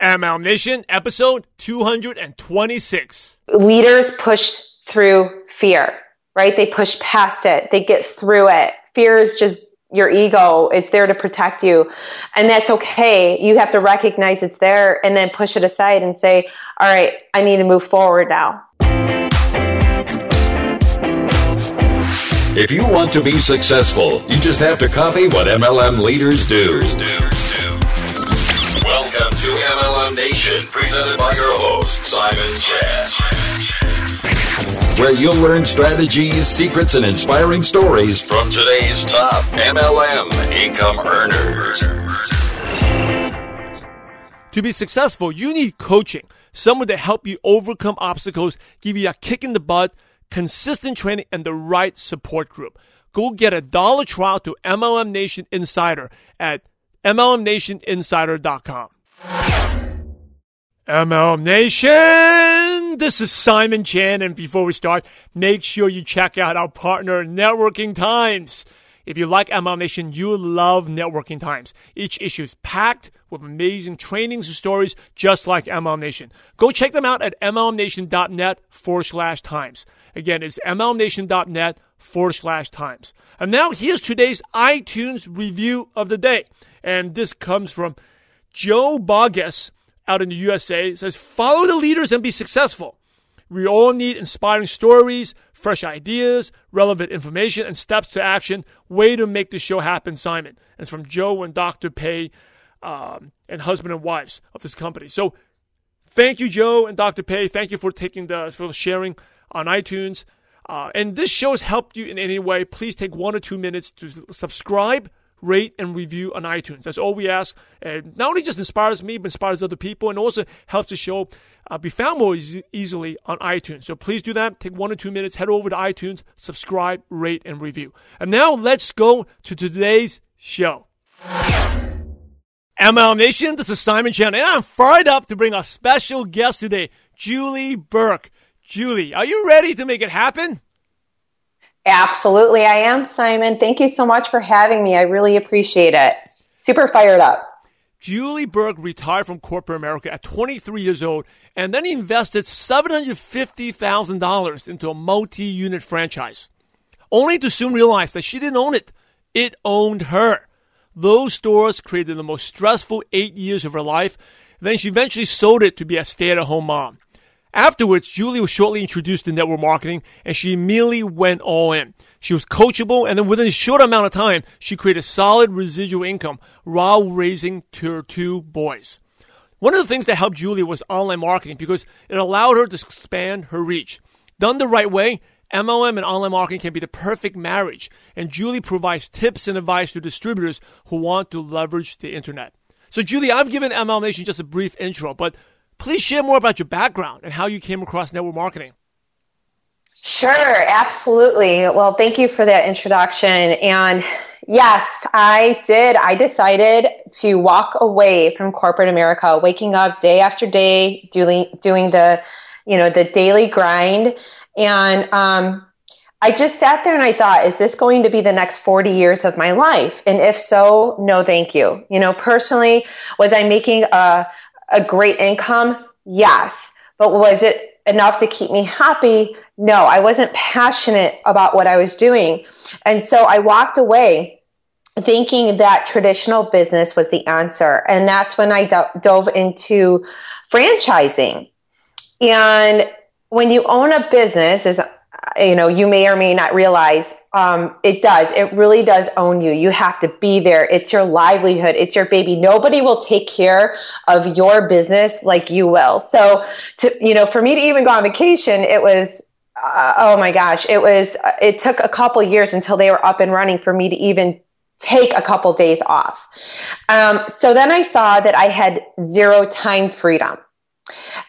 MLM Nation, episode 226. Leaders push through fear, right? They push past it, they get through it. Fear is just your ego. It's there to protect you. And that's okay. You have to recognize it's there and then push it aside and say, all right, I need to move forward now. If you want to be successful, you just have to copy what MLM leaders do. Presented by your host, Simon Chan. Where you'll learn strategies, secrets, and inspiring stories from today's top MLM income earners. To be successful, you need coaching, someone to help you overcome obstacles, give you a kick in the butt, consistent training, and the right support group. Go get a dollar trial to MLM Nation Insider at MLMNationInsider.com. MLM Nation! This is Simon Chan, and before we start, make sure you check out our partner, Networking Times. If you like MLM Nation, you love Networking Times. Each issue is packed with amazing trainings and stories just like MLM Nation. Go check them out at MLMNation.net forward slash times. Again, it's MLMNation.net forward slash times. And now here's today's iTunes review of the day. And this comes from Joe Bogus out in the USA. Says, follow the leaders and be successful. We all need inspiring stories, fresh ideas, relevant information, and steps to action. Way to make the show happen, Simon. And it's from Joe and Dr. Pay um, and husband and wives of this company. So thank you, Joe and Dr. Pay. Thank you for taking the for sharing on iTunes. Uh, and this show has helped you in any way. Please take one or two minutes to subscribe, rate, and review on iTunes. That's all we ask. And not only just inspires me, but inspires other people, and also helps the show uh, be found more e- easily on iTunes. So please do that. Take one or two minutes, head over to iTunes, subscribe, rate, and review. And now let's go to today's show. ML Nation, this is Simon Chan, and I'm fired up to bring a special guest today, Julie Burke. Julie, are you ready to make it happen? Absolutely, I am, Simon. Thank you so much for having me. I really appreciate it. Super fired up. Julie Burke retired from corporate America at 23 years old and then invested $750,000 into a multi unit franchise, only to soon realize that she didn't own it. It owned her. Those stores created the most stressful eight years of her life. Then she eventually sold it to be a stay at home mom. Afterwards, Julie was shortly introduced to network marketing and she immediately went all in. She was coachable and then within a short amount of time, she created solid residual income while raising her two boys. One of the things that helped Julie was online marketing because it allowed her to expand her reach. Done the right way, MLM and online marketing can be the perfect marriage, and Julie provides tips and advice to distributors who want to leverage the internet. So, Julie, I've given MLM Nation just a brief intro, but please share more about your background and how you came across network marketing. Sure, absolutely. Well, thank you for that introduction. And yes, I did. I decided to walk away from corporate America, waking up day after day, doing doing the, you know, the daily grind. And um, I just sat there and I thought, is this going to be the next 40 years of my life? And if so, no, thank you. You know, personally, was I making a a great income? Yes. But was it enough to keep me happy? No, I wasn't passionate about what I was doing. And so I walked away thinking that traditional business was the answer. And that's when I do- dove into franchising. And when you own a business, as you know, you may or may not realize um, it does. It really does own you. You have to be there. It's your livelihood. It's your baby. Nobody will take care of your business like you will. So, to you know, for me to even go on vacation, it was uh, oh my gosh, it was. It took a couple years until they were up and running for me to even take a couple days off. Um, so then I saw that I had zero time freedom,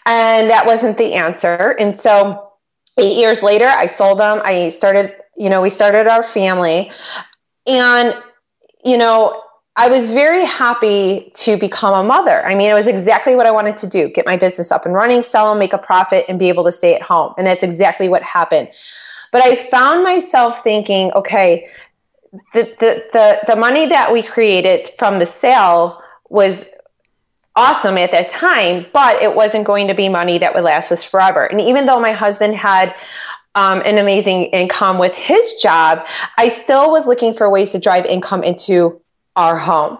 and that wasn't the answer. And so eight years later, I sold them. I started, you know, we started our family. And, you know, I was very happy to become a mother. I mean, it was exactly what I wanted to do get my business up and running, sell them, make a profit, and be able to stay at home. And that's exactly what happened. But I found myself thinking, okay, the, the, the, the money that we created from the sale was awesome at that time, but it wasn't going to be money that would last us forever. And even though my husband had um, an amazing income with his job, I still was looking for ways to drive income into our home.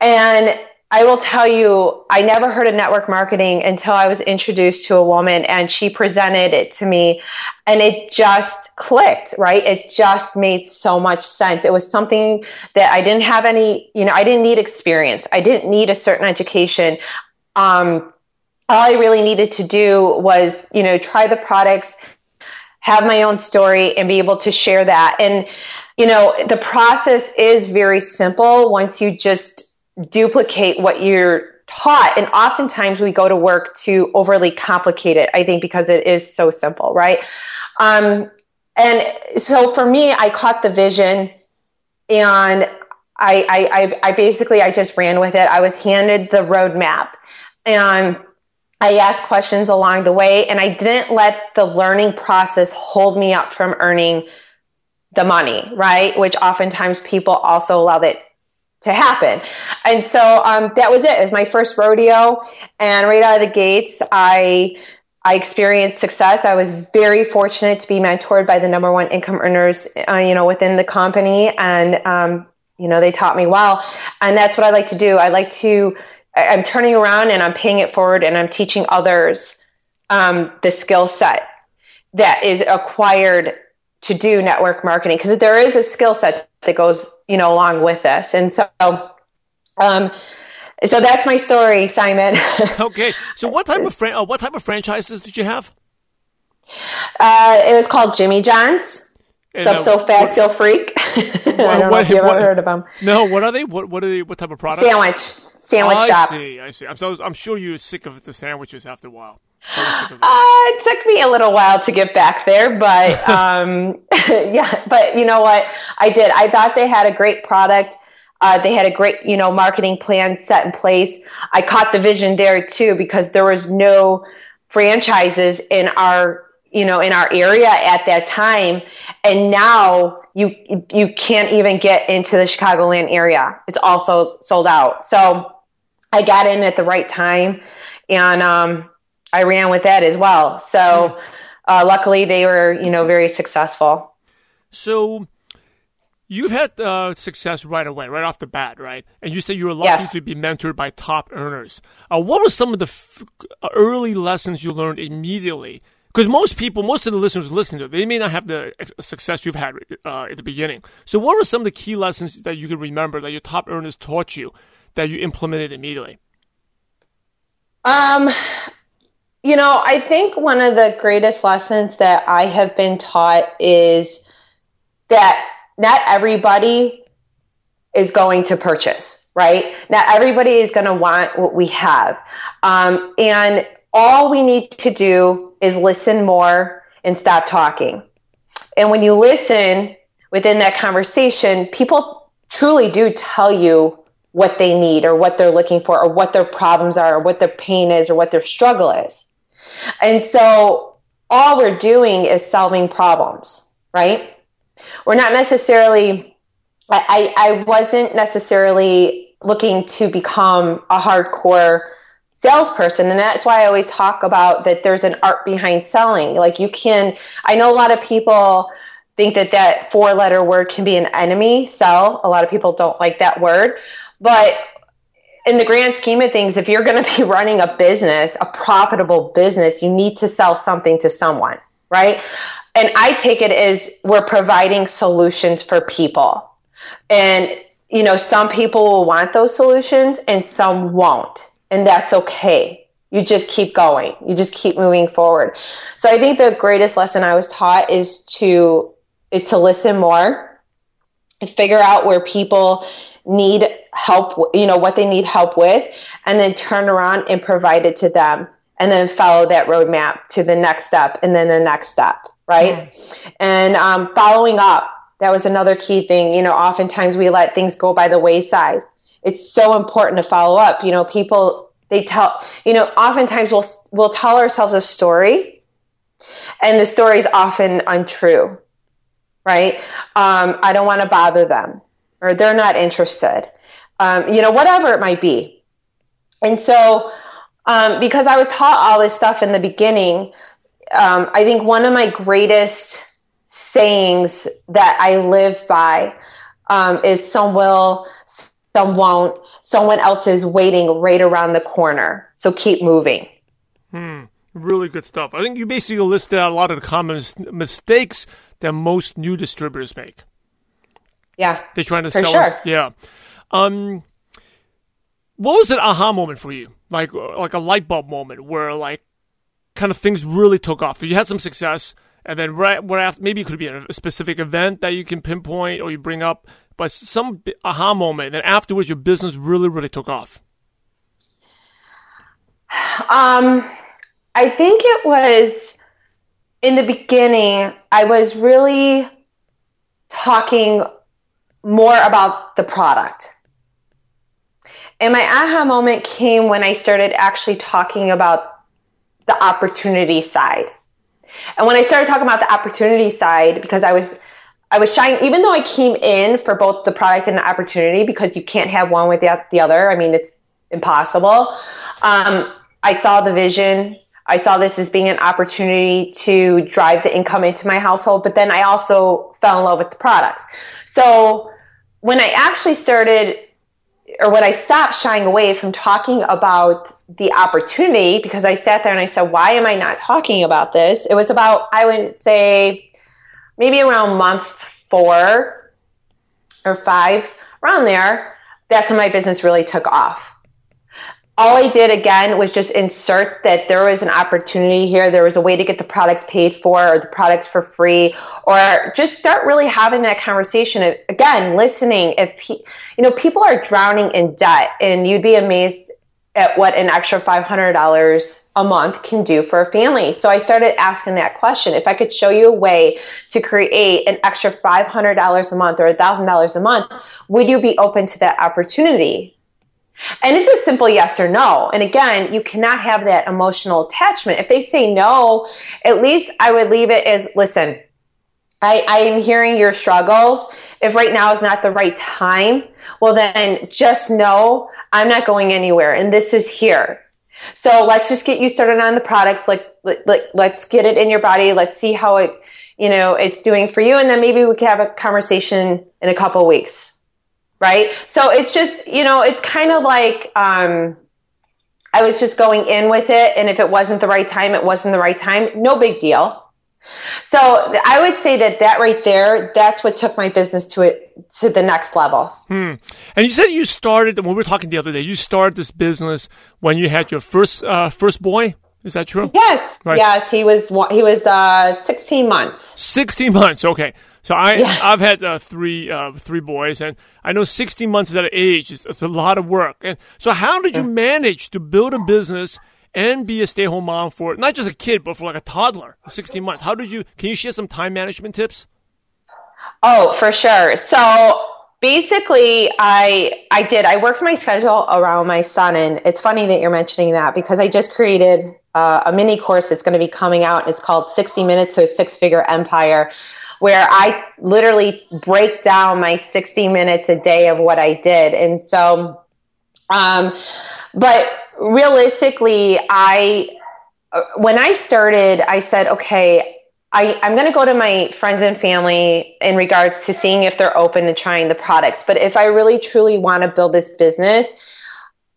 And I will tell you, I never heard of network marketing until I was introduced to a woman and she presented it to me and it just clicked, right? It just made so much sense. It was something that I didn't have any, you know, I didn't need experience. I didn't need a certain education. Um, all I really needed to do was, you know, try the products, have my own story and be able to share that. And, you know, the process is very simple once you just duplicate what you're taught. And oftentimes we go to work to overly complicate it, I think, because it is so simple, right? Um, and so for me, I caught the vision and I, I, I basically, I just ran with it. I was handed the roadmap and I asked questions along the way and I didn't let the learning process hold me up from earning the money, right? Which oftentimes people also allow that to happen. And so um, that was it. It was my first rodeo, and right out of the gates, I I experienced success. I was very fortunate to be mentored by the number one income earners, uh, you know, within the company, and um, you know they taught me well. And that's what I like to do. I like to. I'm turning around and I'm paying it forward, and I'm teaching others um, the skill set that is acquired to do network marketing because there is a skill set that goes, you know, along with this. And so, um, so that's my story, Simon. okay. So what type of fran- uh, what type of franchises did you have? Uh, it was called Jimmy John's. So, uh, so fast, so freak. What, I don't what, know if you ever heard of them. No, what are they? What what are they? What type of product? Sandwich, sandwich oh, shops. I see. I see. I'm, so, I'm sure you're sick of the sandwiches after a while. Uh, it took me a little while to get back there, but um, yeah, but you know what? I did. I thought they had a great product. Uh, they had a great, you know, marketing plan set in place. I caught the vision there too because there was no franchises in our, you know, in our area at that time, and now you you can't even get into the Chicagoland area. It's also sold out. So I got in at the right time, and um, I ran with that as well. So uh, luckily, they were you know very successful. So you've had uh, success right away, right off the bat, right? And you said you were lucky yes. to be mentored by top earners. Uh, what were some of the f- early lessons you learned immediately? Because most people, most of the listeners listening to it, they may not have the success you've had uh, at the beginning. So, what were some of the key lessons that you can remember that your top earners taught you that you implemented immediately? Um, you know, I think one of the greatest lessons that I have been taught is that not everybody is going to purchase, right? Not everybody is going to want what we have. Um, and all we need to do is listen more and stop talking. And when you listen within that conversation, people truly do tell you what they need or what they're looking for or what their problems are or what their pain is or what their struggle is. And so all we're doing is solving problems, right? We're not necessarily, I, I wasn't necessarily looking to become a hardcore salesperson. And that's why I always talk about that there's an art behind selling. Like you can, I know a lot of people think that that four letter word can be an enemy, sell. A lot of people don't like that word. But in the grand scheme of things, if you're going to be running a business, a profitable business, you need to sell something to someone, right? And I take it as we're providing solutions for people. And, you know, some people will want those solutions and some won't. And that's okay. You just keep going. You just keep moving forward. So I think the greatest lesson I was taught is to, is to listen more and figure out where people need help, you know, what they need help with, and then turn around and provide it to them, and then follow that roadmap to the next step, and then the next step, right? And um, following up, that was another key thing. You know, oftentimes we let things go by the wayside. It's so important to follow up. You know, people they tell, you know, oftentimes we'll we'll tell ourselves a story, and the story is often untrue, right? Um, I don't want to bother them or they're not interested. Um, you know, whatever it might be. And so, um, because I was taught all this stuff in the beginning, um, I think one of my greatest sayings that I live by um, is some will, some won't, someone else is waiting right around the corner. So keep moving. Hmm. Really good stuff. I think you basically listed out a lot of the common mistakes that most new distributors make. Yeah. They're trying to sell. Sure. Yeah. Um, what was an aha moment for you? Like, like a light bulb moment where like kind of things really took off. You had some success, and then right, right after, maybe it could be a specific event that you can pinpoint or you bring up, but some aha moment. And afterwards, your business really, really took off. Um, I think it was in the beginning. I was really talking more about the product. And my aha moment came when I started actually talking about the opportunity side. And when I started talking about the opportunity side, because I was I was shying, even though I came in for both the product and the opportunity, because you can't have one without the other. I mean, it's impossible. Um, I saw the vision. I saw this as being an opportunity to drive the income into my household, but then I also fell in love with the products. So when I actually started or when I stopped shying away from talking about the opportunity because I sat there and I said, why am I not talking about this? It was about, I would say, maybe around month four or five, around there. That's when my business really took off all I did again was just insert that there was an opportunity here. There was a way to get the products paid for or the products for free, or just start really having that conversation. Again, listening. If pe- you know people are drowning in debt, and you'd be amazed at what an extra $500 a month can do for a family. So I started asking that question. If I could show you a way to create an extra $500 a month or $1,000 a month, would you be open to that opportunity? And it's a simple yes or no. And again, you cannot have that emotional attachment. If they say no, at least I would leave it as listen, I, I am hearing your struggles. If right now is not the right time, well, then just know I'm not going anywhere and this is here. So let's just get you started on the products. Like, like, let's get it in your body. Let's see how it, you know, it's doing for you. And then maybe we can have a conversation in a couple weeks right? So it's just, you know, it's kind of like um, I was just going in with it, and if it wasn't the right time, it wasn't the right time. No big deal. So I would say that that right there, that's what took my business to it to the next level. Hmm. And you said you started when we were talking the other day. You started this business when you had your first uh, first boy. Is that true? Yes. Right. Yes. He was he was uh, 16 months. 16 months. Okay. So I yeah. I've had uh, three uh, three boys, and I know 16 months at that age is it's a lot of work. And so, how did you manage to build a business and be a stay at home mom for not just a kid, but for like a toddler, 16 months? How did you? Can you share some time management tips? Oh, for sure. So basically i i did i worked my schedule around my son and it's funny that you're mentioning that because i just created uh, a mini course that's going to be coming out it's called 60 minutes to a six figure empire where I literally break down my 60 minutes a day of what I did. And so, um, but realistically, I, uh, when I started, I said, okay, I, I'm going to go to my friends and family in regards to seeing if they're open to trying the products. But if I really truly want to build this business,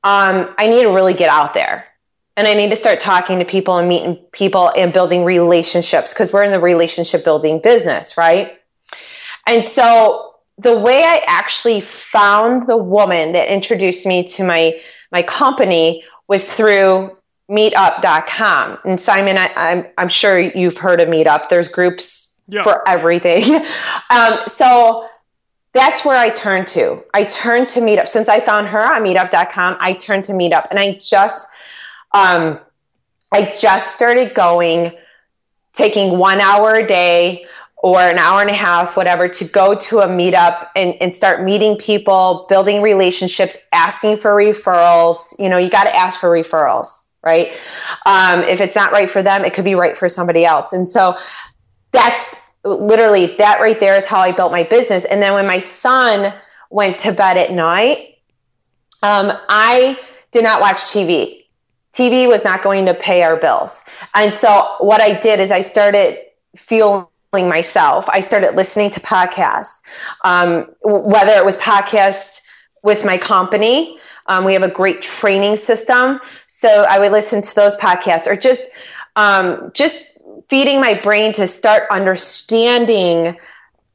um, I need to really get out there and I need to start talking to people and meeting people and building relationships because we're in the relationship building business, right? And so the way I actually found the woman that introduced me to my my company was through meetup.com. And Simon, I, am I'm, I'm sure you've heard of Meetup. There's groups yeah. for everything. um, so that's where I turned to. I turned to Meetup. Since I found her on meetup.com, I turned to Meetup and I just um, I just started going, taking one hour a day or an hour and a half, whatever, to go to a meetup and, and start meeting people, building relationships, asking for referrals. You know, you got to ask for referrals, right? Um, if it's not right for them, it could be right for somebody else. And so that's literally that right there is how I built my business. And then when my son went to bed at night, um, I did not watch TV. TV was not going to pay our bills. And so what I did is I started fueling myself. I started listening to podcasts, um, whether it was podcasts with my company. Um, we have a great training system. So I would listen to those podcasts or just, um, just feeding my brain to start understanding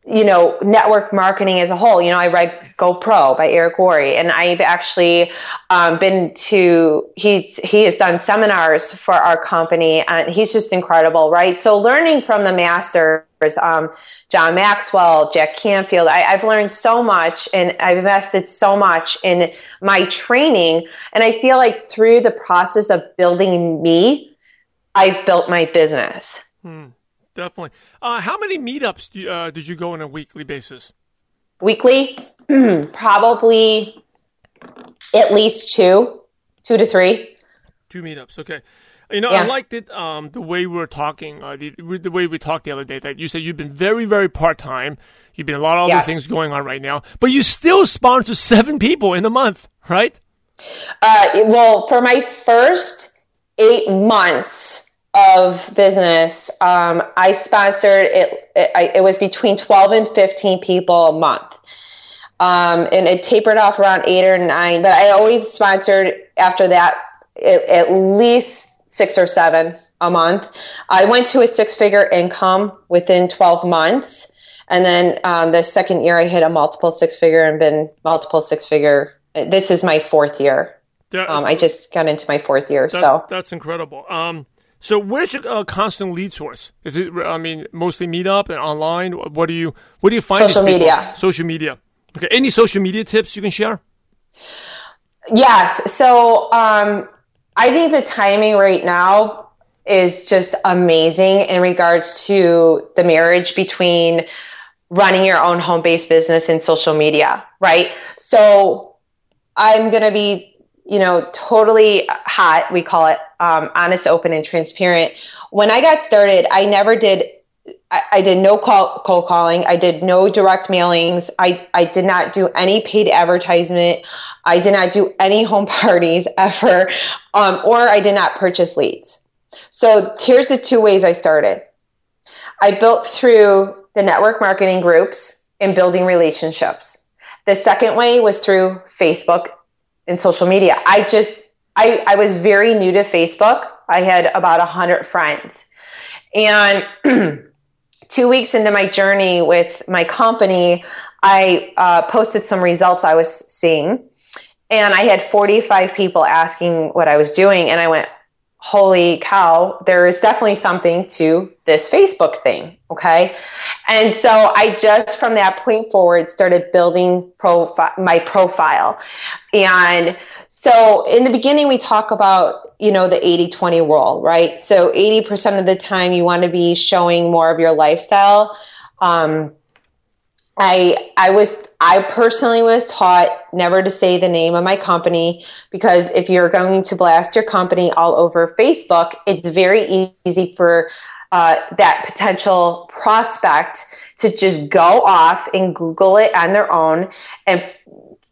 you know, network marketing as a whole. You know, I read Go Pro by Eric Worre, and I've actually um, been to he he has done seminars for our company, and he's just incredible, right? So learning from the masters, um, John Maxwell, Jack Canfield, I, I've learned so much, and I've invested so much in my training, and I feel like through the process of building me, I've built my business. Hmm definitely. Uh, how many meetups do, uh, did you go on a weekly basis? Weekly, probably at least two, two to three. Two meetups. Okay. You know, yeah. I liked it. Um, the way we were talking, uh, the, the way we talked the other day. That you said you've been very, very part time. You've been a lot of yes. other things going on right now, but you still sponsor seven people in a month, right? Uh, well, for my first eight months, of business, um, I sponsored it, it, it. was between 12 and 15 people a month. Um, and it tapered off around eight or nine, but I always sponsored after that at least six or seven a month. I went to a six figure income within 12 months. And then um, the second year, I hit a multiple six figure and been multiple six figure. This is my fourth year. Um, I just got into my fourth year. So that's incredible. So where's your uh, constant lead source? Is it, I mean, mostly Meetup and online? What do you, what do you find? Social media. Social media. Okay. Any social media tips you can share? Yes. So, um, I think the timing right now is just amazing in regards to the marriage between running your own home based business and social media, right? So I'm going to be you know, totally hot, we call it um, honest, open, and transparent. When I got started, I never did. I, I did no call, cold calling. I did no direct mailings. I, I did not do any paid advertisement. I did not do any home parties ever, um, or I did not purchase leads. So here's the two ways I started. I built through the network marketing groups and building relationships. The second way was through Facebook in social media. I just, I, I was very new to Facebook. I had about a hundred friends and two weeks into my journey with my company, I uh, posted some results I was seeing and I had 45 people asking what I was doing. And I went, holy cow, there is definitely something to this Facebook thing. Okay. And so I just from that point forward started building profi- my profile. And so in the beginning, we talk about, you know, the 80 20 rule, right? So 80% of the time you want to be showing more of your lifestyle. Um, I I was I personally was taught never to say the name of my company because if you're going to blast your company all over Facebook, it's very easy for uh, that potential prospect to just go off and Google it on their own and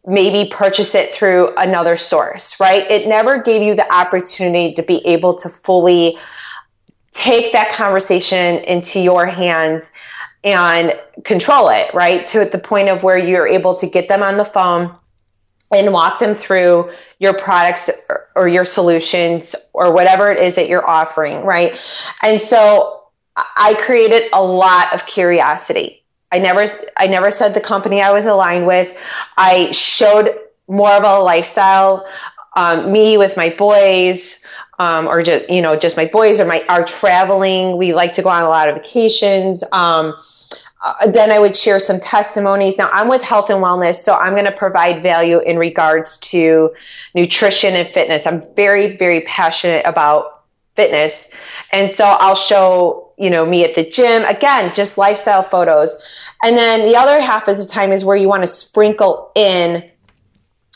maybe purchase it through another source, right? It never gave you the opportunity to be able to fully take that conversation into your hands and control it, right? To the point of where you're able to get them on the phone and walk them through your products or, or your solutions or whatever it is that you're offering, right? And so I created a lot of curiosity. I never, I never said the company I was aligned with. I showed more of a lifestyle, um, me with my boys, um, or just you know just my boys or my are traveling. We like to go on a lot of vacations. Um, uh, then I would share some testimonies. Now I'm with health and wellness, so I'm going to provide value in regards to nutrition and fitness. I'm very very passionate about fitness, and so I'll show you know me at the gym again, just lifestyle photos. And then the other half of the time is where you want to sprinkle in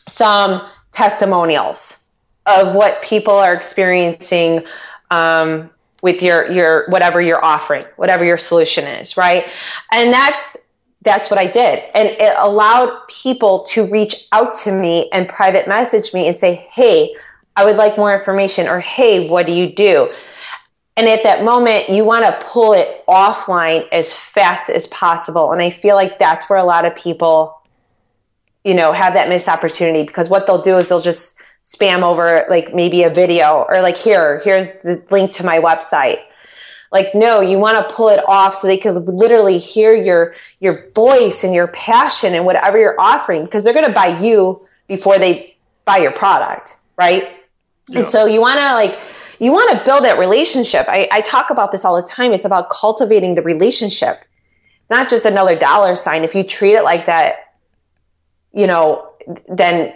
some testimonials of what people are experiencing um, with your your whatever you're offering, whatever your solution is, right? And that's that's what I did. And it allowed people to reach out to me and private message me and say, Hey, I would like more information or Hey, what do you do? And at that moment, you want to pull it offline as fast as possible. And I feel like that's where a lot of people, you know, have that missed opportunity because what they'll do is they'll just spam over like maybe a video or like here, here's the link to my website like, no, you want to pull it off so they can literally hear your, your voice and your passion and whatever you're offering because they're going to buy you before they buy your product. Right. Yeah. And so you want to like, you want to build that relationship. I, I talk about this all the time. It's about cultivating the relationship, not just another dollar sign. If you treat it like that, you know, then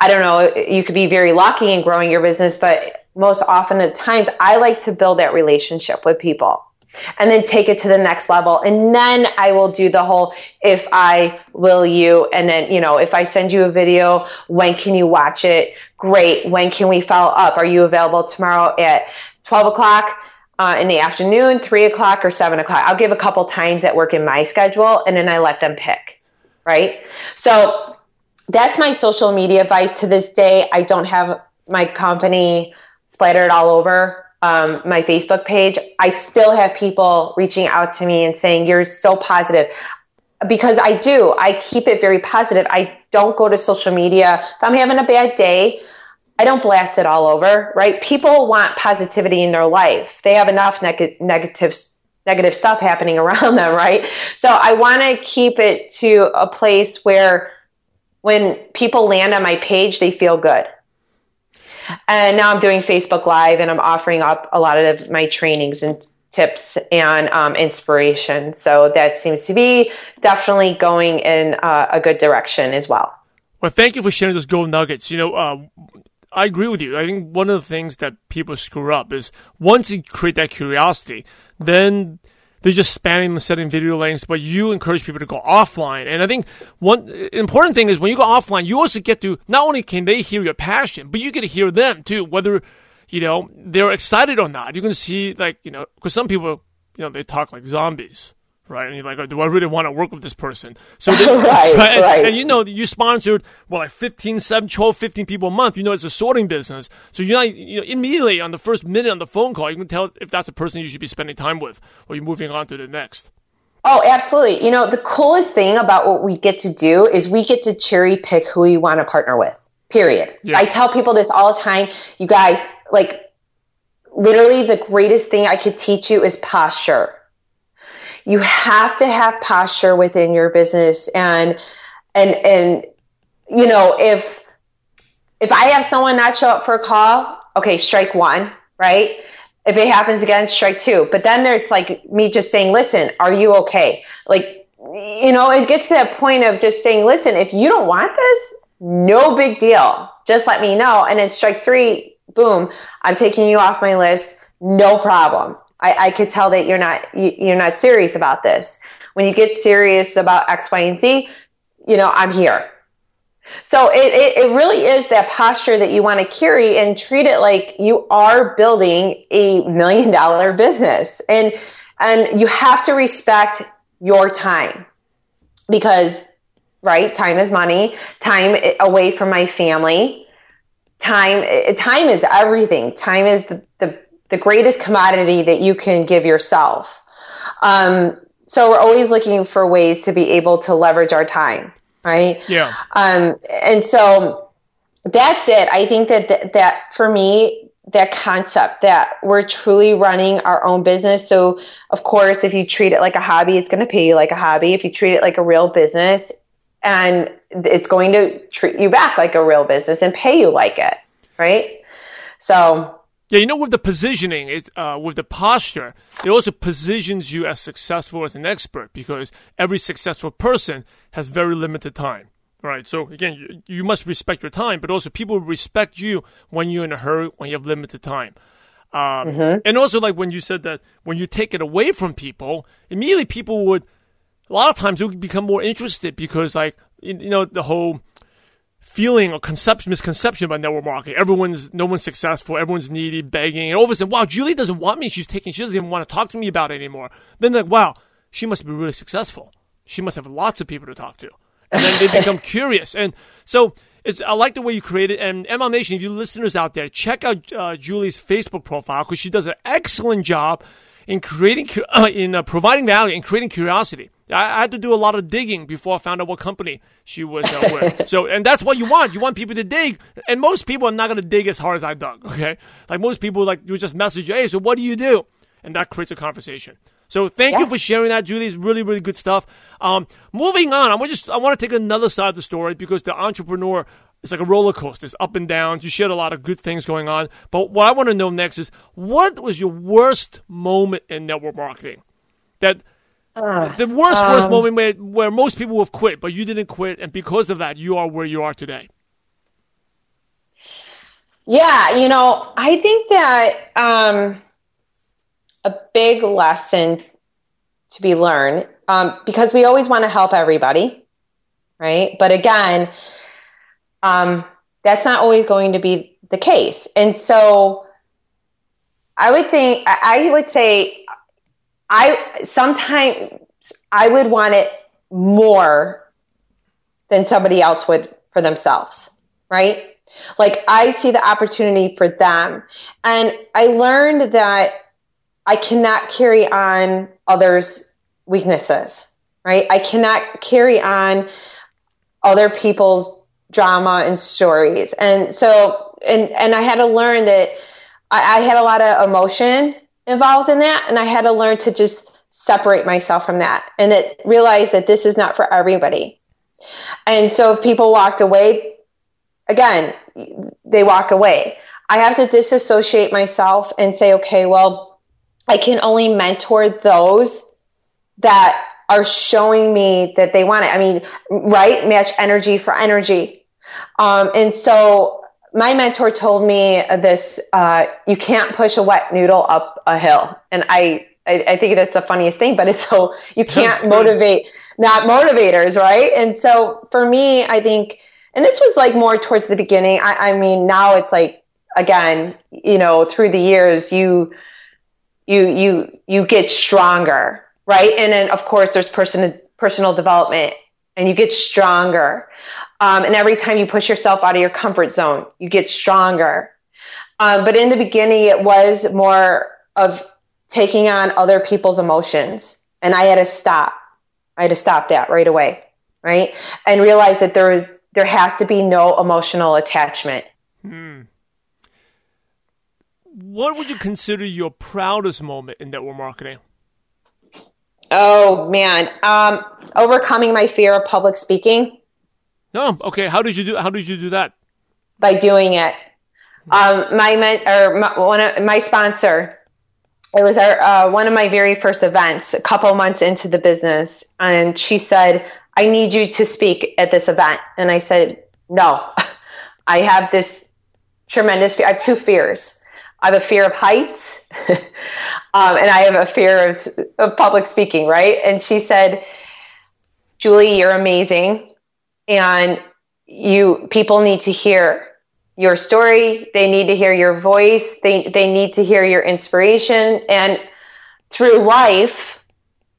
I don't know, you could be very lucky in growing your business, but most often at times, I like to build that relationship with people and then take it to the next level. And then I will do the whole, if I will you, and then, you know, if I send you a video, when can you watch it? Great. When can we follow up? Are you available tomorrow at 12 o'clock? Uh, in the afternoon, three o'clock or seven o'clock. I'll give a couple times that work in my schedule and then I let them pick. Right. So that's my social media advice to this day. I don't have my company splattered all over um, my Facebook page, I still have people reaching out to me and saying, You're so positive. Because I do, I keep it very positive. I don't go to social media. If I'm having a bad day, I don't blast it all over, right? People want positivity in their life. They have enough neg- negative negative stuff happening around them, right? So I want to keep it to a place where when people land on my page, they feel good. And now I'm doing Facebook Live and I'm offering up a lot of my trainings and tips and um, inspiration. So that seems to be definitely going in uh, a good direction as well. Well, thank you for sharing those gold nuggets. You know, uh, I agree with you. I think one of the things that people screw up is once you create that curiosity, then they're just spamming and setting video links, but you encourage people to go offline. And I think one important thing is when you go offline, you also get to, not only can they hear your passion, but you get to hear them too, whether, you know, they're excited or not. You can see like, you know, cause some people, you know, they talk like zombies right? And you're like, oh, do I really want to work with this person? So, right, right, right. And, you know, you sponsored, well, like 15, 7, 12, 15 people a month. You know, it's a sorting business. So you're not, you know, immediately on the first minute on the phone call, you can tell if that's a person you should be spending time with or you're moving on to the next. Oh, absolutely. You know, the coolest thing about what we get to do is we get to cherry pick who we want to partner with. Period. Yeah. I tell people this all the time. You guys, like, literally the greatest thing I could teach you is posture you have to have posture within your business and and and you know if if I have someone not show up for a call, okay, strike one, right? If it happens again, strike two. But then it's like me just saying, listen, are you okay? Like, you know, it gets to that point of just saying, listen, if you don't want this, no big deal. Just let me know. And then strike three, boom, I'm taking you off my list. No problem. I, I could tell that you're not you're not serious about this. When you get serious about X, Y, and Z, you know, I'm here. So it, it, it really is that posture that you want to carry and treat it like you are building a million dollar business. And and you have to respect your time because right time is money time away from my family time time is everything time is the, the the greatest commodity that you can give yourself. Um, so we're always looking for ways to be able to leverage our time, right? Yeah. Um, and so that's it. I think that, that that for me, that concept that we're truly running our own business. So, of course, if you treat it like a hobby, it's going to pay you like a hobby. If you treat it like a real business, and it's going to treat you back like a real business and pay you like it, right? So yeah, you know, with the positioning, it, uh, with the posture, it also positions you as successful as an expert because every successful person has very limited time. Right. So again, you, you must respect your time, but also people respect you when you're in a hurry, when you have limited time. Um, mm-hmm. And also, like when you said that when you take it away from people, immediately people would, a lot of times, would become more interested because, like, you know, the whole feeling or conception, misconception about network marketing. Everyone's, no one's successful. Everyone's needy, begging. And all of a sudden, wow, Julie doesn't want me. She's taking, she doesn't even want to talk to me about it anymore. Then like, wow, she must be really successful. she must have lots of people to talk to. And then they become curious. And so it's, I like the way you create it. And MLM Nation, if you listeners out there, check out uh, Julie's Facebook profile because she does an excellent job in creating, uh, in uh, providing value and creating curiosity. I, I, had to do a lot of digging before I found out what company she was uh, with. so, and that's what you want. You want people to dig. And most people are not going to dig as hard as I dug. Okay. Like most people, like, you just message, Hey, so what do you do? And that creates a conversation. So thank yeah. you for sharing that, Julie. It's really, really good stuff. Um, moving on, I just I want to take another side of the story because the entrepreneur is like a roller coaster. It's up and down. You shared a lot of good things going on. But what I want to know next is what was your worst moment in network marketing? That uh, the worst, um, worst moment where, where most people have quit, but you didn't quit, and because of that, you are where you are today. Yeah, you know, I think that um, a big lesson to be learned um, because we always want to help everybody, right? But again, um, that's not always going to be the case. And so I would think, I would say, I sometimes I would want it more than somebody else would for themselves, right? Like I see the opportunity for them. And I learned that I cannot carry on others' weaknesses, right? I cannot carry on other people's drama and stories. And so, and, and I had to learn that I, had a lot of emotion involved in that. And I had to learn to just separate myself from that and that realize that this is not for everybody. And so if people walked away, again, they walk away. I have to disassociate myself and say, okay, well, I can only mentor those that are showing me that they want it. I mean, right? Match energy for energy. Um, and so my mentor told me this, uh, you can't push a wet noodle up a hill. And I, I, I think that's the funniest thing, but it's so you can't motivate not motivators, right? And so for me, I think, and this was like more towards the beginning. I, I mean, now it's like, again, you know, through the years, you, you you you get stronger, right? And then of course there's person personal development, and you get stronger. Um, and every time you push yourself out of your comfort zone, you get stronger. Um, but in the beginning, it was more of taking on other people's emotions, and I had to stop. I had to stop that right away, right? And realize that there is there has to be no emotional attachment. Hmm what would you consider your proudest moment in network marketing? Oh man, um, overcoming my fear of public speaking. Oh, okay. How did you do? How did you do that? By doing it. Um, my or my, one of my sponsor. It was our uh, one of my very first events, a couple months into the business, and she said, "I need you to speak at this event." And I said, "No, I have this tremendous fear. I have two fears. I have a fear of heights, um, and I have a fear of, of public speaking, right? And she said, Julie, you're amazing, and you people need to hear your story. They need to hear your voice. They they need to hear your inspiration, and through life,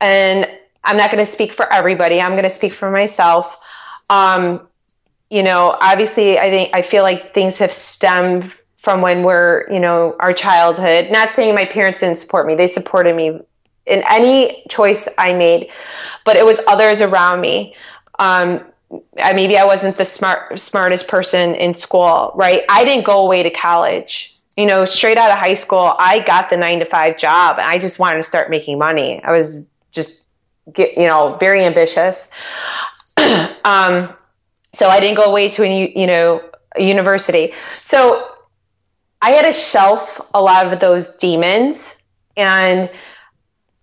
and I'm not going to speak for everybody. I'm going to speak for myself. Um, you know, obviously, I think I feel like things have stemmed from when we're, you know, our childhood. Not saying my parents didn't support me. They supported me in any choice I made, but it was others around me. Um, I, maybe I wasn't the smart, smartest person in school, right? I didn't go away to college. You know, straight out of high school, I got the nine to five job and I just wanted to start making money. I was just, get, you know, very ambitious. um, so I didn't go away to a, you know, a university. So I had to shelf a lot of those demons. And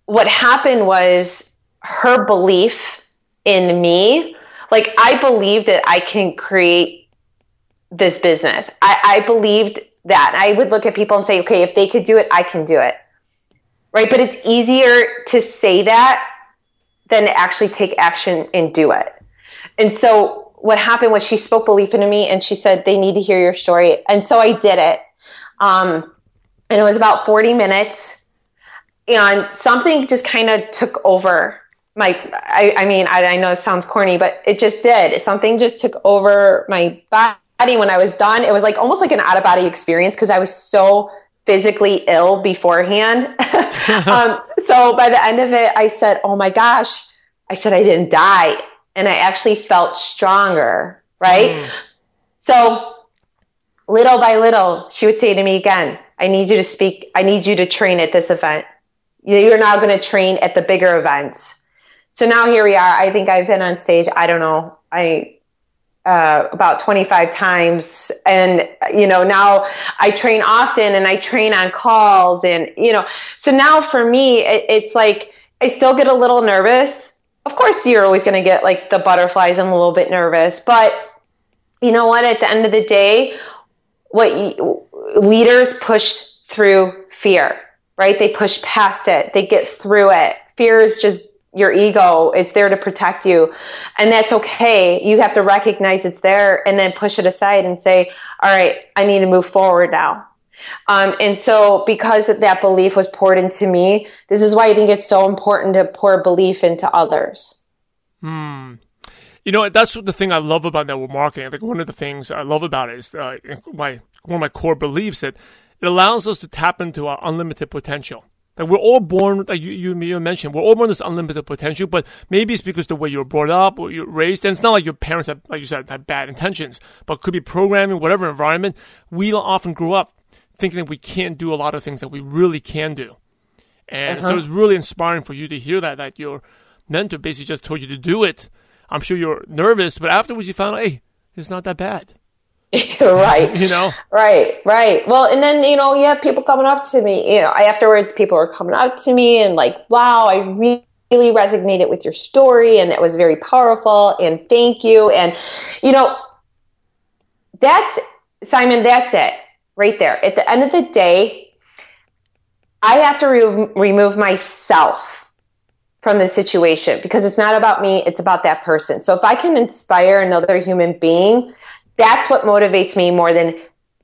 what happened was her belief in me. Like, I believed that I can create this business. I, I believed that. I would look at people and say, okay, if they could do it, I can do it. Right. But it's easier to say that than actually take action and do it. And so what happened was she spoke belief into me and she said, they need to hear your story. And so I did it. Um, and it was about 40 minutes and something just kind of took over my, I, I mean, I, I know it sounds corny, but it just did. Something just took over my body when I was done. It was like almost like an out of body experience because I was so physically ill beforehand. um, so by the end of it, I said, Oh my gosh, I said I didn't die. And I actually felt stronger, right? Mm. So little by little, she would say to me again, I need you to speak. I need you to train at this event. You're now going to train at the bigger events. So now here we are. I think I've been on stage. I don't know. I uh, about 25 times. And, you know, now I train often and I train on calls and, you know, so now for me, it, it's like I still get a little nervous. Of course, you're always going to get like the butterflies and a little bit nervous, but you know what? At the end of the day, what you, leaders push through fear, right? They push past it. They get through it. Fear is just your ego. It's there to protect you. And that's okay. You have to recognize it's there and then push it aside and say, all right, I need to move forward now. Um, and so because that belief was poured into me, this is why I think it's so important to pour belief into others. Hmm. You know, that's the thing I love about network marketing. I think one of the things I love about it is uh, my one of my core beliefs that it allows us to tap into our unlimited potential. Like we're all born, like you, you, you mentioned, we're all born with this unlimited potential, but maybe it's because the way you're brought up or you're raised, and it's not like your parents have, like you said, have bad intentions, but could be programming, whatever environment. We often grew up thinking that we can't do a lot of things that we really can do. And uh-huh. so it's really inspiring for you to hear that, that your mentor basically just told you to do it. I'm sure you're nervous, but afterwards you found out, hey, it's not that bad. right. you know? Right, right. Well, and then, you know, you have people coming up to me, you know, afterwards people are coming up to me and like, wow, I really resonated with your story and that was very powerful and thank you. And, you know, that's, Simon, that's it right there. At the end of the day, I have to re- remove myself from the situation because it's not about me, it's about that person. So if I can inspire another human being, that's what motivates me more than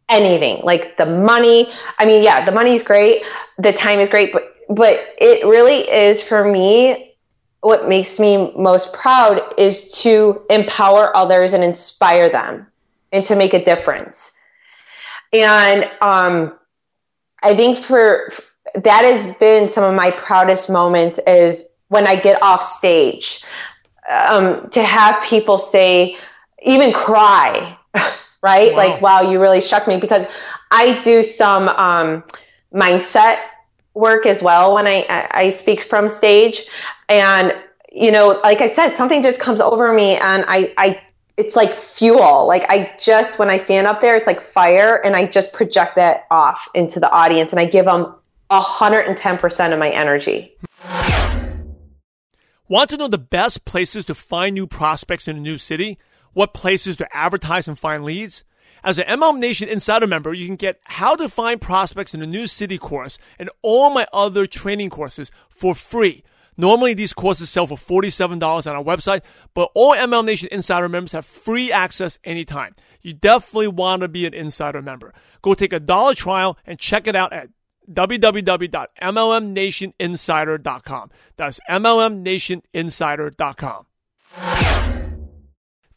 anything. Like the money. I mean, yeah, the money is great. The time is great, but, but it really is for me. What makes me most proud is to empower others and inspire them and to make a difference. And, um, I think for, that has been some of my proudest moments is when I get off stage, um, to have people say, even cry right? Wow. Like, wow, you really struck me because I do some um, mindset work as well when I, I speak from stage. And, you know, like I said, something just comes over me and I, I, it's like fuel. Like I just, when I stand up there, it's like fire and I just project that off into the audience and I give them 110% of my energy. Want to know the best places to find new prospects in a new city? What places to advertise and find leads. As an MLM Nation Insider member, you can get How to Find Prospects in a New City course and all my other training courses for free. Normally, these courses sell for $47 on our website, but all MLM Nation Insider members have free access anytime. You definitely want to be an Insider member. Go take a dollar trial and check it out at www.mlmnationinsider.com. That's mlmnationinsider.com.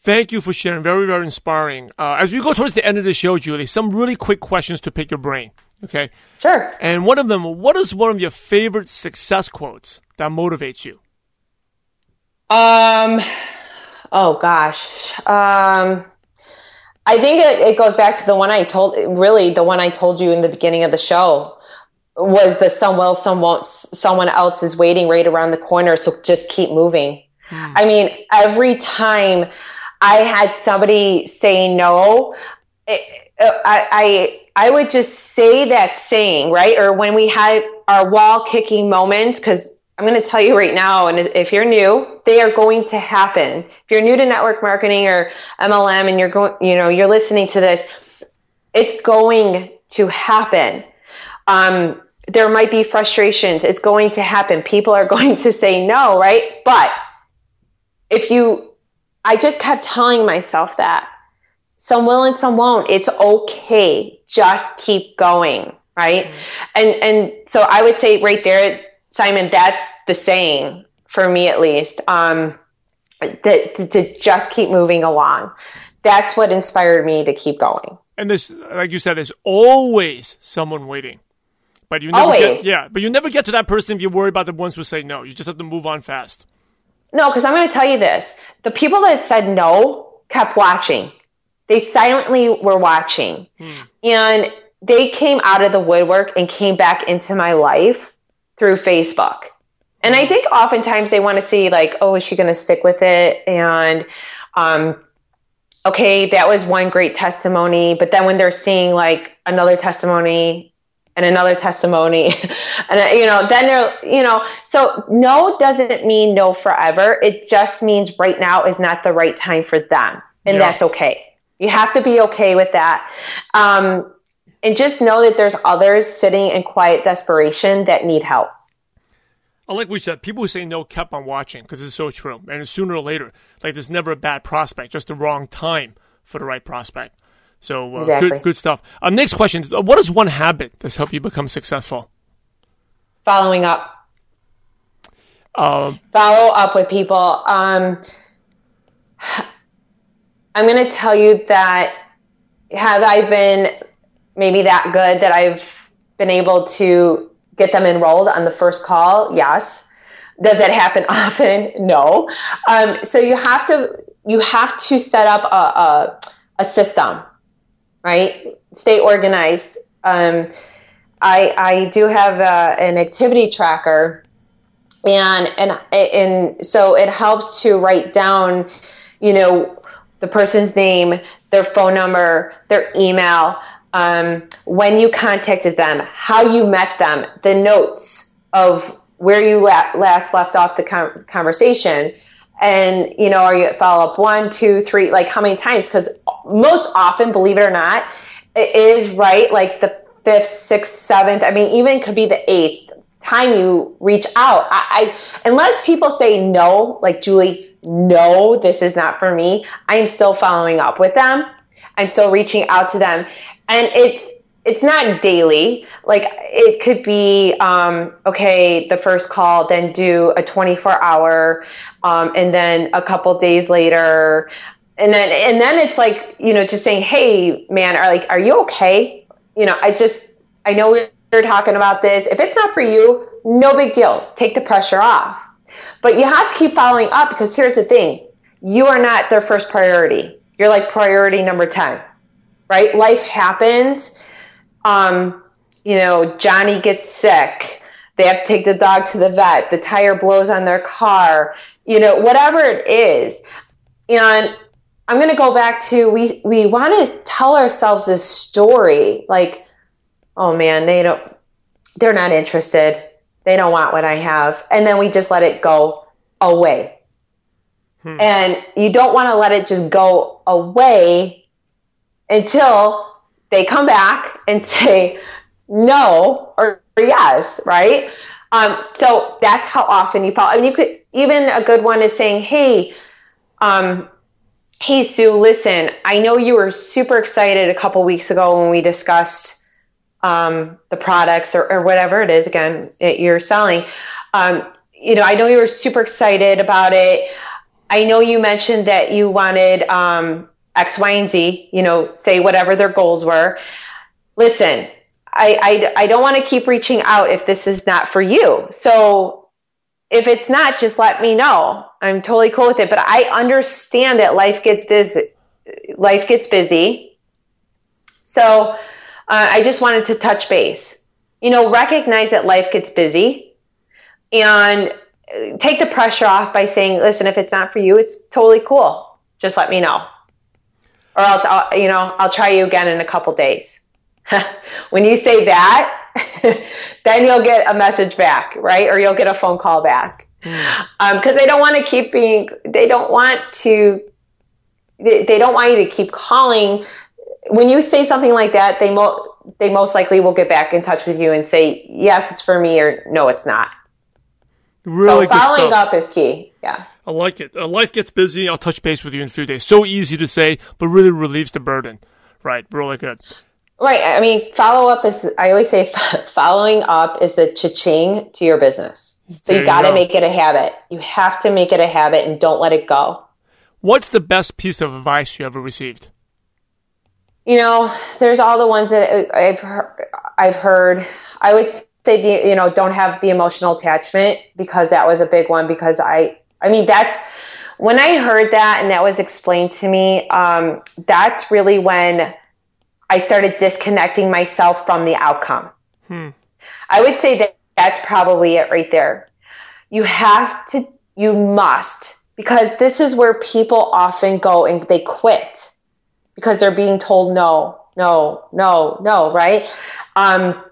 Thank you for sharing. Very, very inspiring. Uh, as we go towards the end of the show, Julie, some really quick questions to pick your brain. Okay. Sure. And one of them, what is one of your favorite success quotes that motivates you? Um, oh gosh. Um, I think it, it goes back to the one I told, really the one I told you in the beginning of the show was the some will, some won't, someone else is waiting right around the corner. So just keep moving. Hmm. I mean, every time I had somebody say no, I, I, I would just say that saying, right? Or when we had our wall kicking moments, because I'm going to tell you right now, and if you're new, they are going to happen. If you're new to network marketing or MLM and you're going, you know, you're listening to this, it's going to happen. Um, there might be frustrations. It's going to happen. People are going to say no, right? But if you I just kept telling myself that. Some will and some won't. It's okay. Just keep going. Right. Mm-hmm. And, and so I would say right there, Simon, that's the saying for me at least, um, to, to just keep moving along. That's what inspired me to keep going. And there's, like you said, there's always someone waiting. But you never Always. get, yeah, but you never get to that person if you worry about the ones who say no. You just have to move on fast. No, because I'm going to tell you this. The people that said no kept watching. They silently were watching. And they came out of the woodwork and came back into my life through Facebook. And I think oftentimes they want to see, like, oh, is she going to stick with it? And, um, okay, that was one great testimony. But then when they're seeing like another testimony and another testimony, and uh, you know, then they're, you know, so no doesn't mean no forever. It just means right now is not the right time for them, and Yeah. that's okay. You have to be okay with that. Um, and just know that there's others sitting in quiet desperation that need help. I like what you said. People who say no kept on watching because it's so true. And sooner or later, like there's never a bad prospect, just the wrong time for the right prospect. So uh, Exactly. good, good stuff. Uh, next question: uh, What is one habit that's helped you become successful? Following up. Um, follow up with people. Um, I'm going to tell you that have I been maybe that good that I've been able to get them enrolled on the first call? Yes. Does that happen often? No. Um, so you have to you have to set up a, a, a system, right? Stay organized. Um, I I do have uh an activity tracker and and and so it helps to write down you know the person's name their phone number their email um, when you contacted them how you met them the notes of where you la- last left off the con- conversation and you know are you at follow up one two three like how many times because most often believe it or not it is right like the fifth sixth seventh i mean even could be the eighth time you reach out. I, I unless people say no, like Julie, no, this is not for me. I am still following up with them. I'm still reaching out to them, and it's it's not daily. Like it could be um, okay, the first call, then do a 24 hour, um, and then a couple days later, and then and then it's like you know just saying, hey man, are like are you okay? You know, I just I know we're talking about this. If it's not for you, no big deal. Take the pressure off. But you have to keep following up because here's the thing you are not their first priority. You're like priority number 10, right? Life happens. Um, you know, Johnny gets sick. They have to take the dog to the vet. The tire blows on their car. You know, whatever it is. And I'm going to go back to we we want to tell ourselves this story like oh man, they don't they're not interested. They don't want what I have. And then we just let it go away. And you don't want to let it just go away until they come back and say no or yes, right? Um, so that's how often you fall. I mean, you could even a good one is saying, "Hey, um, hey Sue, listen, I know you were super excited a couple weeks ago when we discussed um, the products or, or whatever it is again you're selling. Um, you know, I know you were super excited about it. I know you mentioned that you wanted um, X, Y, and Z. You know, say whatever their goals were. Listen, I, I, I don't want to keep reaching out if this is not for you. So if it's not, just let me know. I'm totally cool with it. But I understand that life gets busy. Life gets busy. So uh, I just wanted to touch base. You know, recognize that life gets busy and take the pressure off by saying, listen, if it's not for you, it's totally cool. Just let me know. Or I'll, I'll you know, I'll try you again in a couple days. when you say that, then you'll get a message back, right? Or you'll get a phone call back. Um, cause they don't want to keep being, they don't want to, they, they don't want you to keep calling. When you say something like that, they mo- they most likely will get back in touch with you and say, yes, it's for me or no, it's not. really so following up is key. Yeah. I like it. Uh, life gets busy. I'll touch base with you in a few days. So easy to say, but really relieves the burden. Right. Really good. Right. I mean, follow up is, I always say following up is the cha-ching to your business. So There you got to go. make it a habit. You have to make it a habit and don't let it go. What's the best piece of advice you ever received? You know, there's all the ones that I've heard, I've heard. I would say, the, you know, don't have the emotional attachment because that was a big one. Because I, I mean, that's when I heard that and that was explained to me. Um, that's really when I started disconnecting myself from the outcome. I would say that that's probably it right there. You have to, you must, because this is where people often go and they quit because they're being told no, no, no, no, right? Um,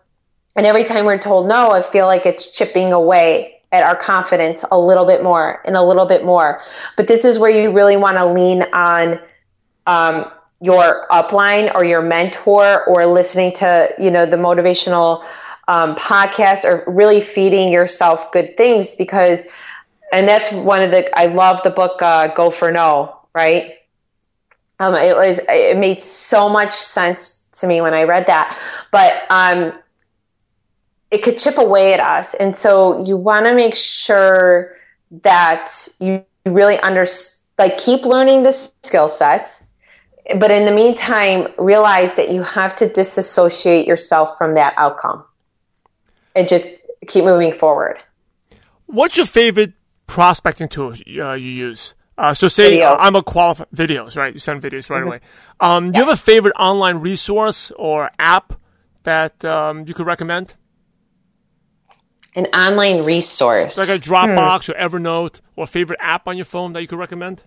and every time we're told no, I feel like it's chipping away at our confidence a little bit more and a little bit more. But this is where you really want to lean on um, your upline or your mentor or listening to, you know, the motivational um, podcast or really feeding yourself good things because, and that's one of the, I love the book, uh, Go for No, right? Um, it was, it made so much sense to me when I read that, but, um, it could chip away at us. And so you want to make sure that you really under, like keep learning the skill sets. But in the meantime, realize that you have to disassociate yourself from that outcome and just keep moving forward. What's your favorite prospecting tool uh, you use? Uh, so say uh, I'm a qualified videos, right? You send videos right away. Um, do you have a favorite online resource or app that um, you could recommend? An online resource. Like a Dropbox or Evernote or favorite app on your phone that you could recommend?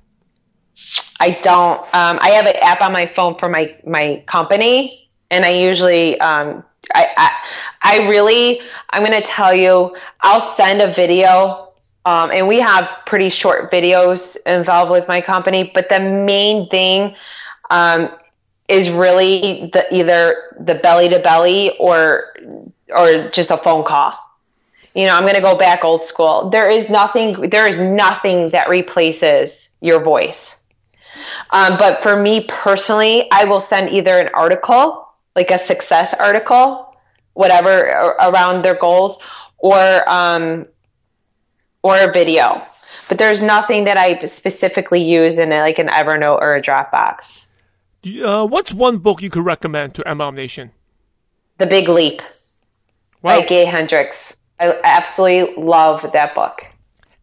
I don't. Um, I have an app on my phone for my my company, and I usually. Um, I, I I really. I'm going to tell you. I'll send a video, um, and we have pretty short videos involved with my company. But the main thing um, is really the either the belly to belly or or just a phone call. You know, I'm going to go back old school. There is nothing. There is nothing that replaces your voice. Um, but for me personally, I will send either an article, like a success article, whatever around their goals, or um, or a video. But there's nothing that I specifically use in like an Evernote or a Dropbox. Uh, what's one book you could recommend to MLM Nation? The Big Leap Wow. by Gay Hendricks. I absolutely love that book.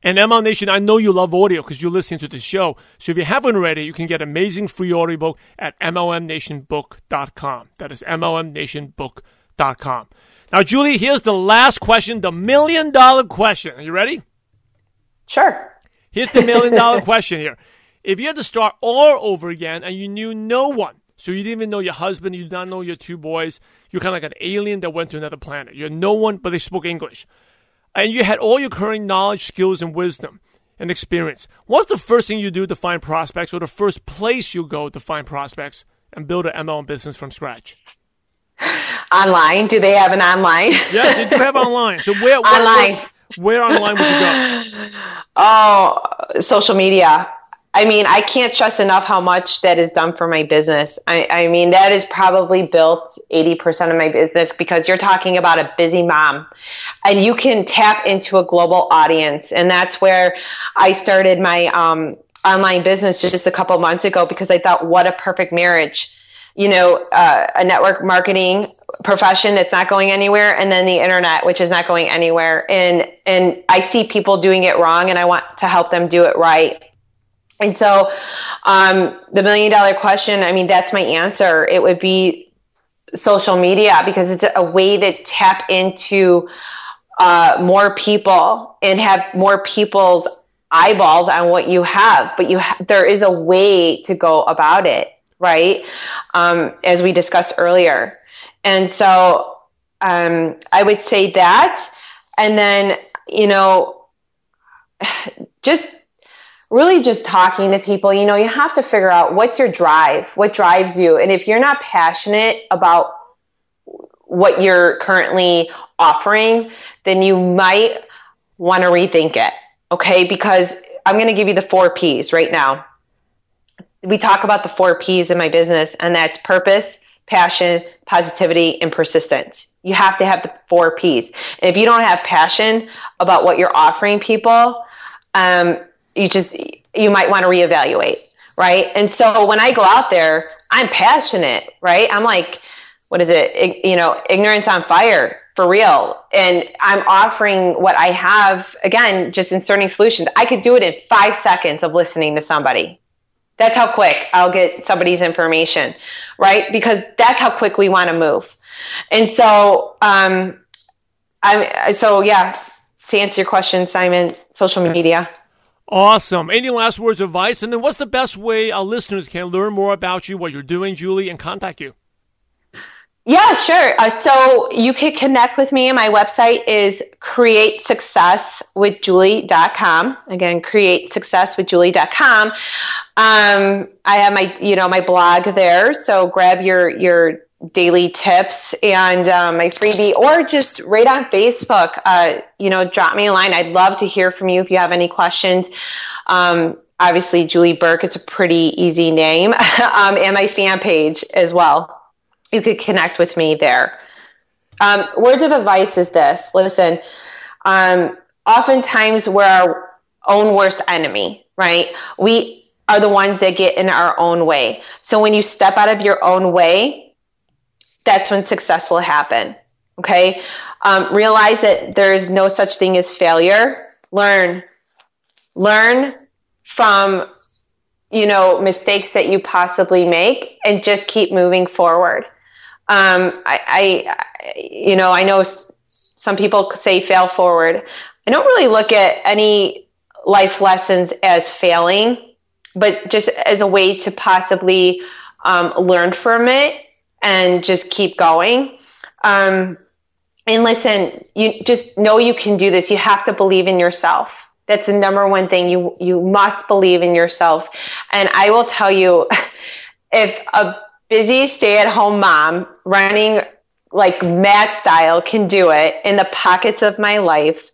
And MLM Nation, I know you love audio because you're listening to the show. So if you haven't read it, you can get amazing free audiobook at MLMNationBook.com. That is MLMNationBook.com. Now, Julie, here's the last question, the million dollar question. Are you ready? Sure. Here's the million dollar question here. If you had to start all over again and you knew no one, so you didn't even know your husband, you did not know your two boys, you're kind of like an alien that went to another planet. You had no one, but they spoke English. And you had all your current knowledge, skills, and wisdom and experience. What's the first thing you do to find prospects or the first place you go to find prospects and build an MLM business from scratch? Online. Do they have an online? Yes, they do have online. So where, where, Online. where, where online would you go? Oh, social media. I mean, I can't stress enough how much that is done for my business. I, I mean, that is probably built 80% of my business because you're talking about a busy mom and you can tap into a global audience. And that's where I started my um, online business just a couple months ago because I thought, what a perfect marriage. You know, uh, a network marketing profession that's not going anywhere, and then the internet, which is not going anywhere. And and I see people doing it wrong, and I want to help them do it right. And so, um, the million dollar question, I mean, that's my answer. It would be social media because it's a way to tap into uh, more people and have more people's eyeballs on what you have. But you ha- there is a way to go about it, right? Um, as we discussed earlier. And so um, I would say that. And then, you know, just really just talking to people, you know, you have to figure out what's your drive, what drives you. And if you're not passionate about what you're currently offering, then you might want to rethink it. Okay. Because I'm going to give you the four P's right now. We talk about the four P's in my business, and that's purpose, passion, positivity, and persistence. You have to have the four P's. And if you don't have passion about what you're offering people, um, you just you might want to reevaluate, right? And so when I go out there, I'm passionate, right? I'm like, what is it? You know, ignorance on fire for real. And I'm offering what I have again, just inserting solutions. I could do it in five seconds of listening to somebody. That's how quick I'll get somebody's information, right? Because that's how quick we want to move. And so, um, I'm, so yeah, to answer your question, Simon, social media. Awesome. Any last words of advice? And then what's the best way our listeners can learn more about you, what you're doing, Julie, and contact you? Yeah, sure. Uh, so you can connect with me. My website is createsuccesswithjulie.com. Again, createsuccesswithjulie.com. Um, I have my, you know, my blog there. So grab your, your daily tips and um, my freebie or just right on Facebook. Uh, you know, drop me a line. I'd love to hear from you if you have any questions. Um, obviously, Julie Burke, it's a pretty easy name. um, and my fan page as well you could connect with me there. Um, words of advice is this listen, um, oftentimes we're our own worst enemy, right? We are the ones that get in our own way. So when you step out of your own way, that's when success will happen. Okay. Um, realize that there is no such thing as failure. Learn, learn from, you know, mistakes that you possibly make and just keep moving forward um, I, I, you know, I know some people say fail forward. I don't really look at any life lessons as failing, but just as a way to possibly um, learn from it and just keep going. Um, and listen, you just know you can do this. You have to believe in yourself. That's the number one thing. You you must believe in yourself. And I will tell you, if a busy stay at home mom running like mad style can do it in the pockets of my life.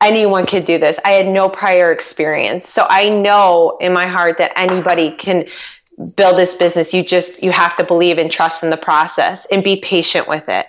Anyone could do this. I had no prior experience. So I know in my heart that anybody can build this business. You just, you have to believe and trust in the process and be patient with it.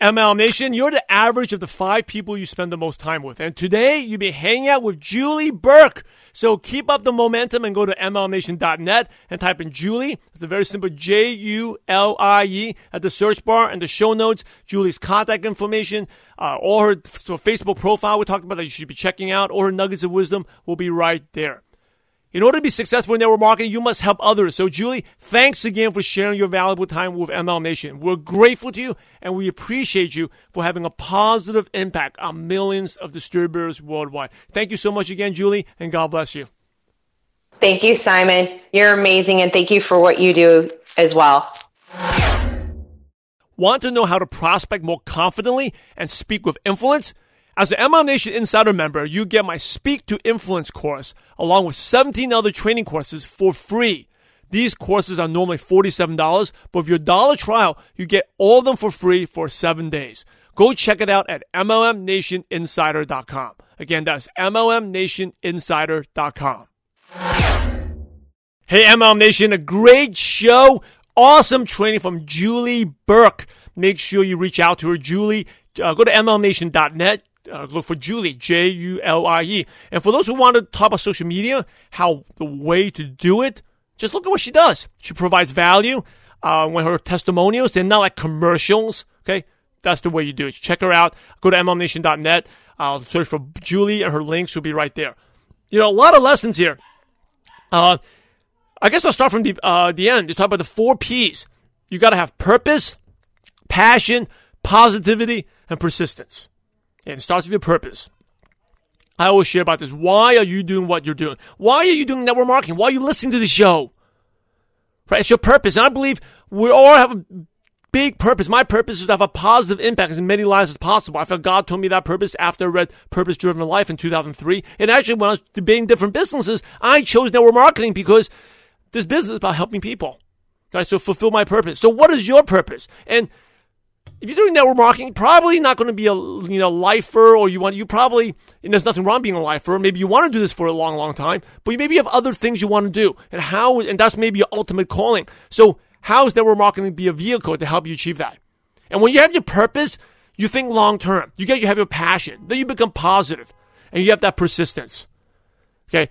MLM Nation, you're the average of the five people you spend the most time with. And today you'll be hanging out with Julie Burke. So keep up the momentum and go to MLMNation.net and type in Julie. It's a very simple J U L I E at the search bar and the show notes. Julie's contact information, uh, all her so Facebook profile we talked about that you should be checking out, or her nuggets of wisdom will be right there. In order to be successful in network marketing, you must help others. So, Julie, thanks again for sharing your valuable time with MLM Nation. We're grateful to you and we appreciate you for having a positive impact on millions of distributors worldwide. Thank you so much again, Julie, and God bless you. Thank you, Simon. You're amazing, and thank you for what you do as well. Want to know how to prospect more confidently and speak with influence? As an MLM Nation Insider member, you get my Speak to Influence course along with 17 other training courses for free. These courses are normally $47, but with your dollar trial, you get all of them for free for seven days. Go check it out at MLMNationInsider.com. Again, that's MLMNationInsider.com. Hey, MLM Nation, a great show. Awesome training from Julie Burke. Make sure you reach out to her, Julie. Uh, go to MLMNation.net uh, look for Julie, J U L I E. And for those who want to talk about social media, how the way to do it, just look at what she does. She provides value. Uh, when her testimonials, they're not like commercials. Okay. That's the way you do it. Check her out. Go to MLMNation.net. I'll search for Julie and her links will be right there. You know, a lot of lessons here. Uh, I guess I'll start from the, uh, the end. You talk about the four P's. You got to have purpose, passion, positivity, and persistence. And it starts with your purpose. I always share about this. Why are you doing what you're doing? Why are you doing network marketing? Why are you listening to the show? Right? It's your purpose. And I believe we all have a big purpose. My purpose is to have a positive impact as many lives as possible. I felt God told me that purpose after I read Purpose Driven Life in 2003. And actually, when I was debating different businesses, I chose network marketing because this business is about helping people. Right? So fulfill my purpose. So what is your purpose? And if you're doing network marketing, probably not going to be a you know lifer, or you want you probably and there's nothing wrong being a lifer. Maybe you want to do this for a long, long time, but you maybe have other things you want to do, and how and that's maybe your ultimate calling. So how is network marketing be a vehicle to help you achieve that? And when you have your purpose, you think long term. You get you have your passion. Then you become positive, and you have that persistence. Okay.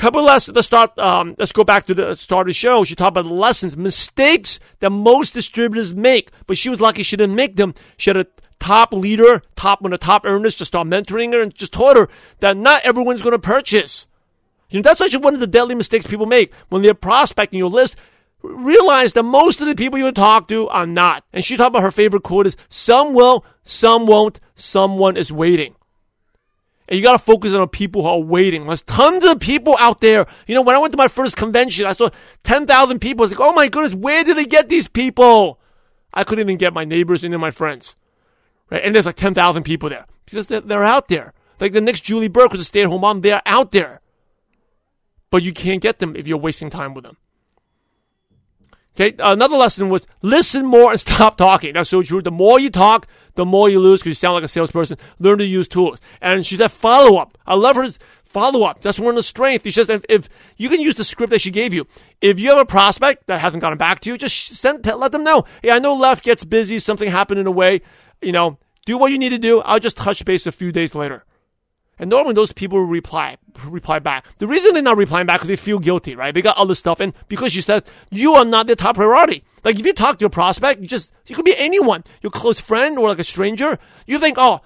Couple lessons. Let's start. Um, let's go back to the start of the show. She talked about the lessons, mistakes that most distributors make, but she was lucky she didn't make them. She had a top leader, top one of the top earners, just start mentoring her and just taught her that not everyone's going to purchase. You know, that's actually one of the deadly mistakes people make when they're prospecting your list. Realize that most of the people you talk to are not. And she talked about her favorite quote is, some will, some won't, someone is waiting. And you got to focus on the people who are waiting. There's tons of people out there. You know, when I went to my first convention, I saw 10,000 people. I was like, oh my goodness, where did they get these people? I couldn't even get my neighbors and my friends. Right? And there's like 10,000 people there. Because they're, they're out there. Like the next Julie Burke was a stay at home mom. They're out there. But you can't get them if you're wasting time with them. Okay, another lesson was listen more and stop talking. That's so true. The more you talk, the more you lose because you sound like a salesperson. Learn to use tools. And she said follow up. I love her follow up. That's one of the strengths. She says if, if, you can use the script that she gave you. If you have a prospect that hasn't gotten back to you, just send let them know. Hey, I know left gets busy. Something happened in a way. You know, do what you need to do. I'll just touch base a few days later. And normally those people reply, reply back. The reason they're not replying back is they feel guilty, right? They got other stuff. And because she said, you are not their top priority. Like if you talk to a prospect, you just, you could be anyone, your close friend or like a stranger. You think, oh,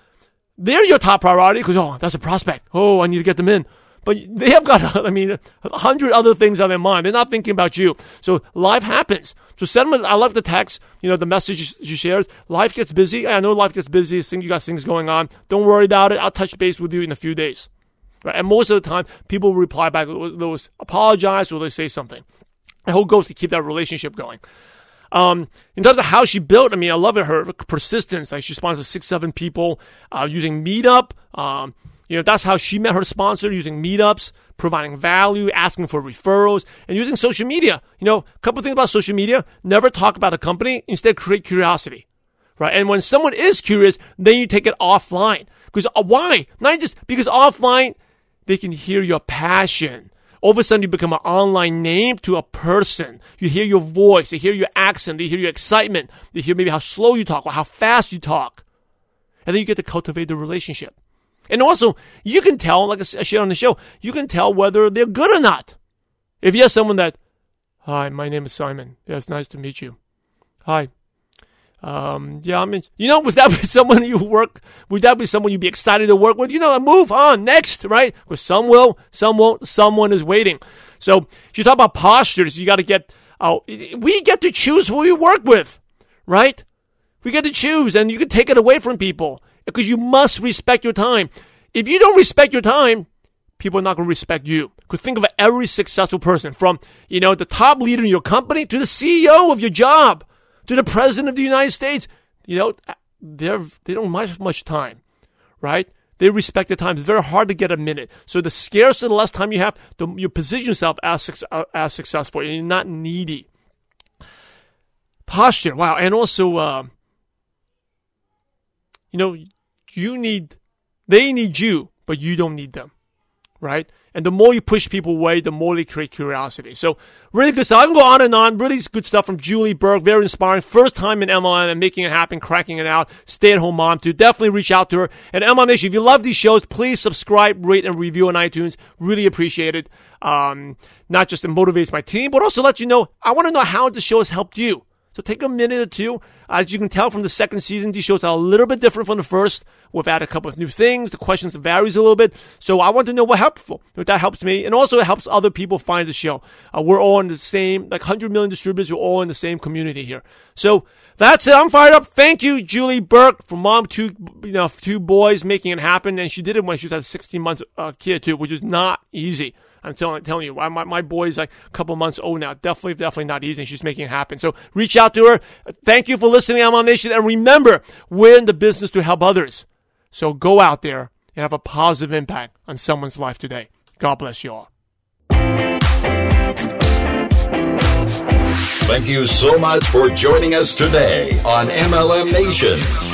they're your top priority because, oh, that's a prospect. Oh, I need to get them in. But they have got, I mean, a hundred other things on their mind. They're not thinking about you. So life happens. So send them, I love the text, you know, the message she shares. Life gets busy. I know life gets busy. You got things going on. Don't worry about it. I'll touch base with you in a few days. Right? And most of the time, people reply back, they'll apologize or they say something. The whole goal is to keep that relationship going. Um, in terms of how she built, I mean, I love her persistence. Like she sponsors six, seven people uh, using Meetup. Um, you know, that's how she met her sponsor using meetups, providing value, asking for referrals, and using social media. You know, a couple things about social media. Never talk about a company. Instead, create curiosity. Right? And when someone is curious, then you take it offline. Because uh, why? Not just because offline, they can hear your passion. All of a sudden, you become an online name to a person. You hear your voice, they hear your accent, they hear your excitement, they hear maybe how slow you talk or how fast you talk. And then you get to cultivate the relationship. And also, you can tell, like I shared on the show, you can tell whether they're good or not. If you have someone that, hi, my name is Simon. Yeah, it's nice to meet you. Hi. Um, yeah, I mean, you know, would that be someone you work, would that be someone you'd be excited to work with? You know, move on, next, right? Because some will, some won't, someone is waiting. So, you talk about postures, you got to get, uh, we get to choose who we work with, right? We get to choose, and you can take it away from people because you must respect your time. If you don't respect your time, people are not going to respect you. Because think of every successful person from, you know, the top leader in your company to the CEO of your job to the president of the United States. You know, they're, they don't have much time, right? They respect the time. It's very hard to get a minute. So the scarcer, the less time you have, the, you position yourself as, as successful and you're not needy. Posture. Wow. And also, uh, you know, you need, they need you, but you don't need them, right? And the more you push people away, the more they create curiosity. So really good stuff. I can go on and on. Really good stuff from Julie Burke. Very inspiring. First time in MLM and making it happen, cracking it out. Stay at home mom too. Definitely reach out to her. And MLM Nation, if you love these shows, please subscribe, rate, and review on iTunes. Really appreciate it. Um, not just it motivates my team, but also let you know, I want to know how the show has helped you. So take a minute or two. As you can tell from the second season, these shows are a little bit different from the first. We've added a couple of new things. The questions varies a little bit. So I want to know what helpful. If that helps me. And also it helps other people find the show. Uh, we're all in the same, like 100 million distributors. We're all in the same community here. So that's it. I'm fired up. Thank you, Julie Burke, for mom two, you know, two boys making it happen. And she did it when she was a 16 months uh, kid too, which is not easy. I'm telling, telling you, my, my boy's like a couple months old now. Definitely, definitely not easy. She's making it happen. So reach out to her. Thank you for listening, MLM Nation. And remember, we're in the business to help others. So go out there and have a positive impact on someone's life today. God bless you all. Thank you so much for joining us today on MLM Nation.